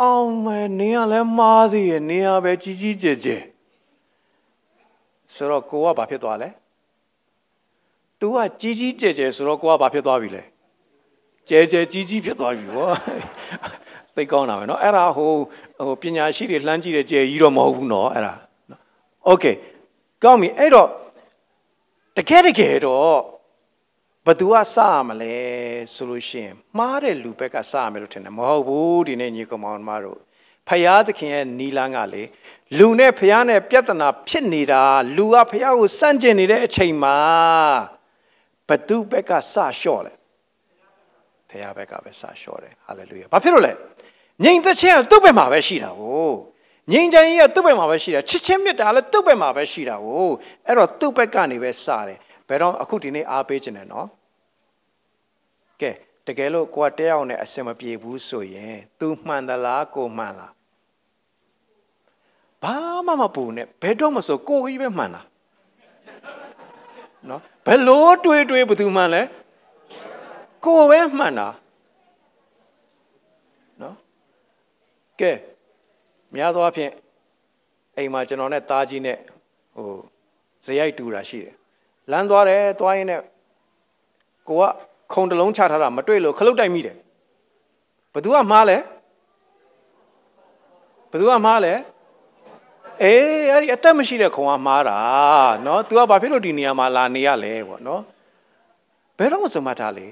အောင်မယ်နင်းကလည်းမားသေးရဲ့နင်းကပဲကြီးကြီးကျယ်ကျယ်ဆိုတော့ကိုကဘာဖြစ်သွားလဲ तू ကကြီးကြီးကျယ်ကျယ်ဆိုတော့ကိုကဘာဖြစ်သွားပြီလဲကျယ်ကျယ်ကြီးကြီးဖြစ်သွားပြီဗောသိကောင်းတာပဲเนาะအဲ့ဒါဟိုဟိုပညာရှိတွေလှမ်းကြည့်တဲ့ကျယ်ကြီးတော့မဟုတ်ဘူးเนาะအဲ့ဒါโอเคကောင်းပြီအဲ့တော့တကယ်တကယ်တော့ ဘသူကစရမလဲဆိုလို့ရှိရင်မှားတဲ့လူဘက်ကစရမယ်လို့ထင်တယ်မဟုတ်ဘူးဒီနေ့ညီကောင်မတို့ဖယားသခင်ရဲ့နီလန်းကလေလူနဲ့ဖယားနဲ့ပြဿနာဖြစ်နေတာလူကဖယားကိုစန့်ကျင်နေတဲ့အချိန်မှာဘသူဘက်ကစလျှော့လဲဖယားဘက်ကပဲစလျှော့တယ်ဟာလေလုယာဘာဖြစ်လို့လဲငြိမ်သက်ခြင်းကသူ့ဘက်မှာပဲရှိတာကိုငြိမ်ချမ်းကြီးကသူ့ဘက်မှာပဲရှိတာချစ်ချင်းမြတ်တာလည်းသူ့ဘက်မှာပဲရှိတာကိုအဲ့တော့သူ့ဘက်ကနေပဲစတယ် ဘယ်တော့အခုဒီနေ့အားပေးခြင်းနဲ့နော်ကဲတကယ်လို့ကိုကတယောက်နဲ့အစင်မပြေဘူးဆိုရင် तू မှန်သလားကိုမှန်လားဘာမှမပူနဲ့ဘယ်တော့မဆိုကိုကြီးပဲမှန်တာနော်ဘယ်လို့တွေးတွေးဘယ်သူမှန်လဲကိုပဲမှန်တာနော်ကဲများသောအားဖြင့်အိမ်မှာကျွန်တော်နဲ့သားကြီးနဲ့ဟိုဇယိုက်တူတာရှိတယ် လမ်းသွားတယ်သွားရင်းနဲ့ကိုကခုံတလုံးချထားတာမတွေ့လို့ခလုတ်တိုက်မိတယ်ဘသူကမှားလဲဘသူကမှားလဲအေးအဲ့ဒီအသက်မရှိတဲ့ခုံကမှားတာနော် तू ကဘာဖြစ်လို့ဒီနေရာမှာလာနေရလဲပေါ့နော်ဘယ်တော့မှစမထားလေ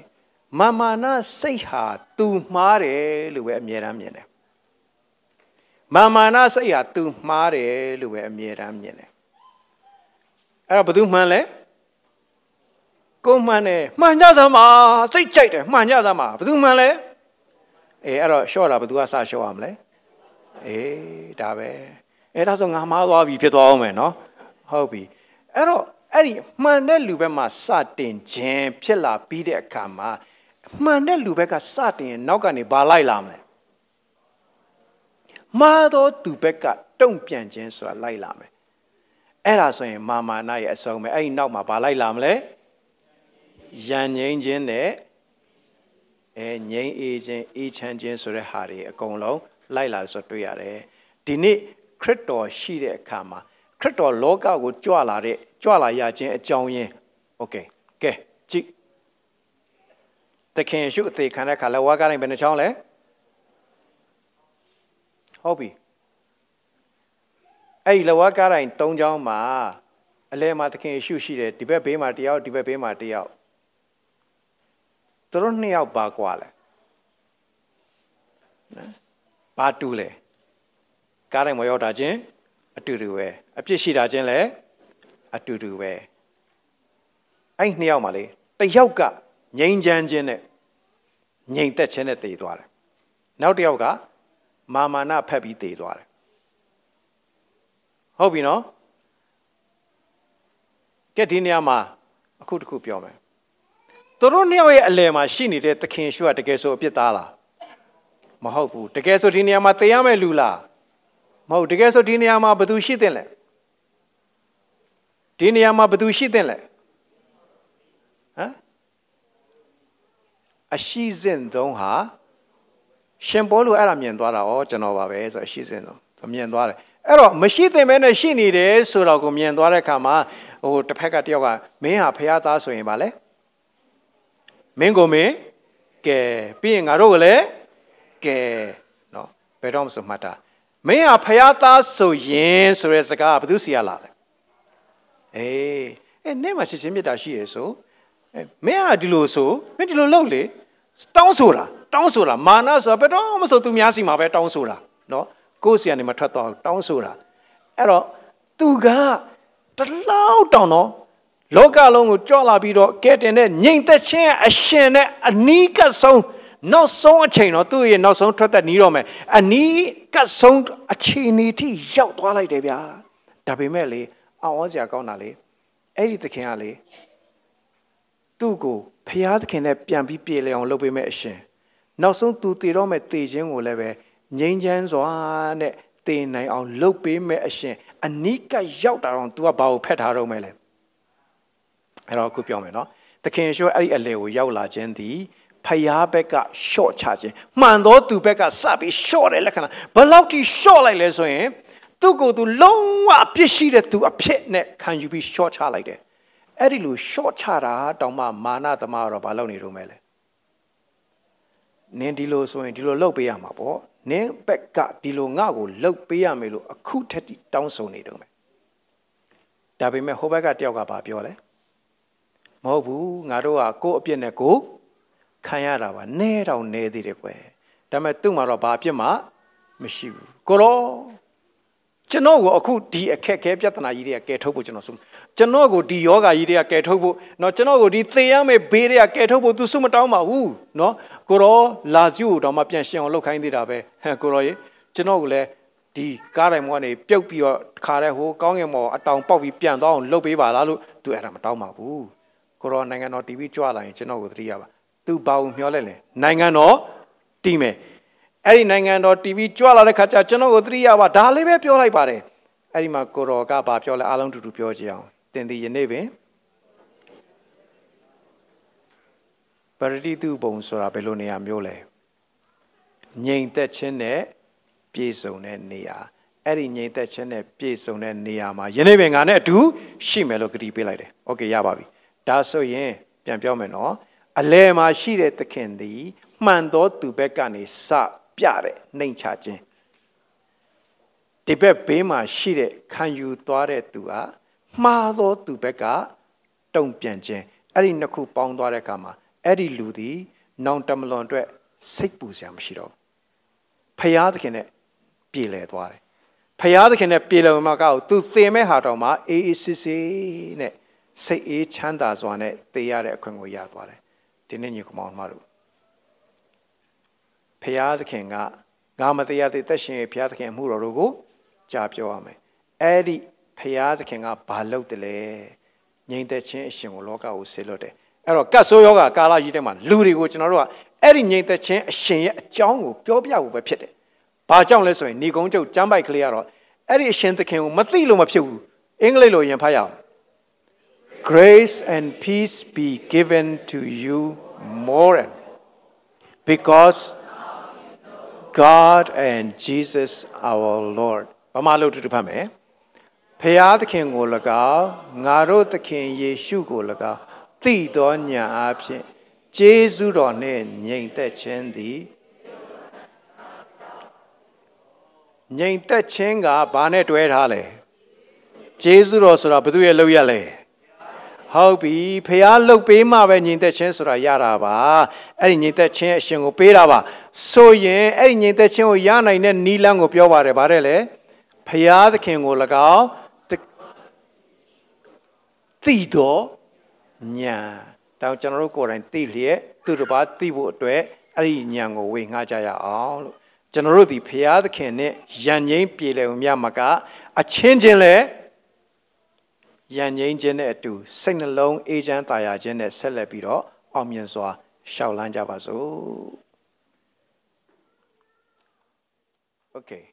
မာမာနာစိတ်ဟာ तू မှားတယ်လို့ပဲအမြဲတမ်းမြင်တယ်မာမာနာစိတ်ဟာ तू မှားတယ်လို့ပဲအမြဲတမ်းမြင်တယ်အဲ့တော့ဘသူမှန်လဲ ကိုမှန်တယ်မှန်ကြစမ်းပါစိတ်ကြိုက်တယ်မှန်ကြစမ်းပါဘသူမှန်လဲအေးအဲ့တော့ရှော့တာဘသူကစရှော့ရမလဲအေးဒါပဲအဲ့ဒါဆိုငါမှားသွားပြီဖြစ်သွားအောင်မယ်နော်ဟုတ်ပြီအဲ့တော့အဲ့ဒီမှန်တဲ့လူဘက်မှာစတင်ခြင်းဖြစ်လာပြီးတဲ့အခါမှာမှန်တဲ့လူဘက်ကစတင်ရင်နောက်ကနေဘာလိုက်လာမလဲမှားတော့သူဘက်ကတုံ့ပြန်ခြင်းဆိုတာလိုက်လာမယ်အဲ့ဒါဆိုရင်မာမာနရဲ့အဆုံးပဲအဲ့ဒီနောက်မှာဘာလိုက်လာမလဲ ယဉ်ငိမ့်ခြင်းနဲ့အဲငိမ့်အေးခြင်းအေးချမ်းခြင်းဆိုတဲ့ဟာတွေအကုန်လုံးလိုက်လာဆိုတွေ့ရတယ်ဒီနေ့ခရစ်တော်ရှိတဲ့အခါမှာခရစ်တော်လောကကိုကြွလာတဲ့ကြွလာရခြင်းအကြောင်းရင်းโอเคကဲကြည့်တခင်ရှုအသေးခံတဲ့ခါလဲဝါကားတိုင်းဘယ်နှချောင်းလဲဟုတ်ပြီအဲ့ဒီလဝါကားတိုင်း၃ချောင်းမှာအလဲမှာတခင်ရှုရှိတယ်ဒီဘက်ဘေးမှာတယောက်ဒီဘက်ဘေးမှာတယောက် သူတို့နှစ်ယောက်ပါကွာလဲနော်ဘာတူလဲကားတိုင်းမရောက်တာချင်းအတူတူပဲအပြစ်ရှိတာချင်းလည်းအတူတူပဲအဲ့နှစ်ယောက်မှာလေတယောက်ကငြိမ်းချမ်းခြင်းနဲ့ငြိမ်သက်ခြင်းနဲ့တည်သွားတယ်နောက်တစ်ယောက်ကမာမာနဖက်ပြီးတည်သွားတယ်ဟုတ်ပြီနော်ကဲဒီနေရာမှာအခုတစ်ခုပြောမယ် သူတို့နှစ်ယောက်ရဲ့အလယ်မှာရှိနေတဲ့သခင်ရှုကတကယ်ဆိုအပြစ်သားလားမဟုတ်ဘူးတကယ်ဆိုဒီနေရာမှာတည်ရမယ့်လူလားမဟုတ်တကယ်ဆိုဒီနေရာမှာဘသူရှိတဲ့လဲဒီနေရာမှာဘသူရှိတဲ့လဲဟမ်အရှိစဉ်သုံးဟာရှင်ဘောလိုအဲ့ဒါမြင်သွားတာဩကျွန်တော်ပါပဲဆိုအရှိစဉ်သုံးသူမြင်သွားတယ်အဲ့တော့မရှိသင့်ပဲနဲ့ရှိနေတယ်ဆိုတော့ကိုမြင်သွားတဲ့အခါမှာဟိုတစ်ဖက်ကတယောက်ကမင်းဟာဖះသားဆိုရင်ဗာလဲ မင်းကိုမင်းကဲပြီးရင်ငါတို့ကလည်းကဲနော်ဘယ်တော့မှစမှတ်တာမင်းဟာဖះသားဆိုရင်ဆိုတဲ့စကားကဘယ်သူစီရလာလဲအေးအဲနဲ့မှချစ်ချင်းမြတ်တာရှိရဆိုအဲမင်းဟာဒီလိုဆိုမင်းဒီလိုလုပ်လေတောင်းဆိုတာတောင်းဆိုတာမာနဆိုတာဘယ်တော့မှဆိုသူများစီမှာပဲတောင်းဆိုတာနော်ကိုယ်စီကနေမထွက်တော့တောင်းဆိုတာအဲ့တော့သူကတလောက်တောင်းတော့ လောကလုံးကိုကြွလာပြီးတော့ကဲတင်တဲ့ငြိမ်သက်ခြင်းအရှင်နဲ့အနီးကဆုံးနောက်ဆုံးအချိန်တော့သူ့ရဲ့နောက်ဆုံးထွက်သက်နီးတော့မယ်အနီးကဆုံးအချိန်နေထိရောက်သွားလိုက်တယ်ဗျာဒါပေမဲ့လေအော်စရာကောင်းတာလေအဲ့ဒီသခင်ကလေသူ့ကိုဖျားသခင်နဲ့ပြန်ပြီးပြေလည်အောင်လုပ်ပေးမဲ့အရှင်နောက်ဆုံးသူတည်တော့မဲ့တည်ခြင်းကိုလည်းပဲငြိမ်းချမ်းစွာနဲ့တည်နိုင်အောင်လုပ်ပေးမဲ့အရှင်အနိကရောက်တာတော့ तू ကဘာကိုဖက်ထားတော့မဲလဲ အဲ့တော့အခုပြောမယ်နော်သခင်ရှုအဲ့ဒီအလေကိုရောက်လာခြင်းသည်ဖယားဘက်ကရှော့ချခြင်းမှန်သောသူဘက်ကစပြီးရှော့တဲ့လက္ခဏာဘယ်လောက်ထိရှော့လိုက်လဲဆိုရင်သူ့ကိုယ်သူလုံးဝအပြစ်ရှိတဲ့သူအဖြစ်နဲ့ခံယူပြီးရှော့ချလိုက်တယ်အဲ့ဒီလိုရှော့ချတာတောင်မှမာနသမားတော့ဘာလုပ်နေတော့မဲလဲနင်းဒီလိုဆိုရင်ဒီလိုလုပ်ပေးရမှာပေါ့နင်းဘက်ကဒီလိုငါ့ကိုလှုပ်ပေးရမယ်လို့အခုထက်တောင်းဆိုနေတော့မယ်ဒါပေမဲ့ဟိုဘက်ကတယောက်ကဘာပြောလဲ မဟုတ်ဘူးငါတို့ကကိုယ့်အပြစ်နဲ့ကိုယ်ခံရတာပါနဲတော့နဲသေးတယ်ကွယ်ဒါပေမဲ့သူ့မှာတော့ဘာအပြစ်မှမရှိဘူးကိုရောကျွန်တော်ကိုအခုဒီအခက်ခဲပြဿနာကြီးတွေကကယ်ထုတ်ဖို့ကျွန်တော်ဆုကျွန်တော်ကိုဒီယောဂါကြီးတွေကကယ်ထုတ်ဖို့เนาะကျွန်တော်ကိုဒီသေရမယ့်ဘေးတွေကကယ်ထုတ်ဖို့သူဆုမတောင်းပါဘူးเนาะကိုရောလာစုကိုတော့မှပြန်ရှင်းအောင်လုပ်ခိုင်းသေးတာပဲဟဲ့ကိုရောရေကျွန်တော်ကိုလည်းဒီကားတိုင်းမောကနေပြုတ်ပြီးတော့ခါတဲ့ဟိုကောင်းကင်မောအတောင်ပေါက်ပြီးပြန်သွားအောင်လုပ်ပေးပါလားလို့သူအဲ့ဒါမတောင်းပါဘူး ကိုရောနိုင်ငံတော် TV ကြွလာရင်ကျွန်တော်ကိုသတိရပါသူဘာကိုမျှော်လဲလဲနိုင်ငံတော်တည်မယ်အဲ့ဒီနိုင်ငံတော် TV ကြွလာတဲ့ခါကျကျွန်တော်ကိုသတိရပါဒါလေးပဲပြောလိုက်ပါတယ်အဲ့ဒီမှာကိုတော်ကဘာပြောလဲအားလုံးတူတူပြောကြအောင်တင်ဒီယနေ့ပင်ပရတိတုပုံဆိုတာဘယ်လိုနေရာမျိုးလဲငြိမ်သက်ခြင်းနဲ့ပြည့်စုံတဲ့နေရာအဲ့ဒီငြိမ်သက်ခြင်းနဲ့ပြည့်စုံတဲ့နေရာမှာယနေ့ပင်ငါနဲ့အတူရှိမယ်လို့ကတိပေးလိုက်တယ်။ Okay ရပါပြီ။ ဒါဆိုရင်ပြန်ပြောမယ်နော်။အလယ်မှာရှိတဲ့သခင်သည်မှန်သောသူဘက်ကနေစပြတဲ့နှိမ်ချခြင်းဒီဘက်ဘေးမှာရှိတဲ့ခံယူသွားတဲ့သူကမှားသောသူဘက်ကတုံ့ပြန်ခြင်းအဲ့ဒီနှစ်ခုပေါင်းသွားတဲ့အခါမှာအဲ့ဒီလူသည်နောင်တမလွန်အတွက်စိတ်ပူစရာမရှိတော့ဖယားသခင်နဲ့ပြေလည်သွားတယ်ဖယားသခင်နဲ့ပြေလည်မှာကောက်သူသင်မဲ့ဟာတော်မှာအေးအေးစစ်စစ်နဲ့ စိတ်အေးချမ်းသာစွာနဲ့သိရတဲ့အခွင့်ကိုရသွားတယ်ဒီနေ့ညီကောင်မောင်တို့ဖယားသခင်ကငါမတရားသေးသက်ရှင်ဖယားသခင်မှုတော်တို့ကိုကြားပြောရမယ်အဲ့ဒီဖယားသခင်ကဘာလုပ်တယ်လဲငြိမ်သက်ခြင်းအရှင်ကိုလောကကိုဆေလွတ်တယ်အဲ့တော့ကတ်ဆိုးယောဂကာလကြီးထဲမှာလူတွေကိုကျွန်တော်တို့ကအဲ့ဒီငြိမ်သက်ခြင်းအရှင်ရဲ့အကြောင်းကိုပြောပြဖို့ပဲဖြစ်တယ်ဘာကြောင့်လဲဆိုရင်ဏီကုန်းကျုပ်ကျမ်းပိုက်ကလေးကတော့အဲ့ဒီအရှင်သခင်ကိုမသိလို့မဖြစ်ဘူးအင်္ဂလိပ်လိုရင်ဖတ်ရအောင် grace and peace be given to you more and because God and Jesus our Lord ဘာမှလို့တူတူဖတ်မယ်ဖျားသခင်ကို၎င်းငါတို့သခင်ယေရှုကို၎င်းသိတော်ညာအဖြစ်ဂျေဇုတော်နှင့်ညီန်သက်ခြင်းသည်ညီန်သက်ခြင်းကဘာနဲ့တွဲထားလဲဂျေဇုတော်ဆိုတာဘယ်သူရဲ့လောက်ရလဲ ဟုတ်ပြီဖះလှုပ်ပေးမှပဲညီသက်ချင်းဆိုတာရတာပါအဲ့ဒီညီသက်ချင်းအရှင်ကိုပေးတာပါဆိုရင်အဲ့ဒီညီသက်ချင်းကိုရနိုင်တဲ့နီလန်းကိုပြောပါတယ်ဗါတဲ့လေဖះသခင်ကို၎င်းသိတော်ညာတောင်ကျွန်တော်တို့ကိုယ်တိုင်သိလျက်သူတစ်ပါးသိဖို့အတွက်အဲ့ဒီညာကိုဝေငှကြရအောင်လို့ကျွန်တော်တို့ဒီဖះသခင်နဲ့ယဉ်ငိမ့်ပြေလည်ုံမြမကအချင်းချင်းလဲ ယဉ်ငိမ့်ခြင်းနဲ့အတူစိတ်နှလုံးအေးချမ်းသာယာခြင်းနဲ့ဆက်လက်ပြီးတော့အောင်မြင်စွာရှောက်လန်းကြပါစို့ Okay အခု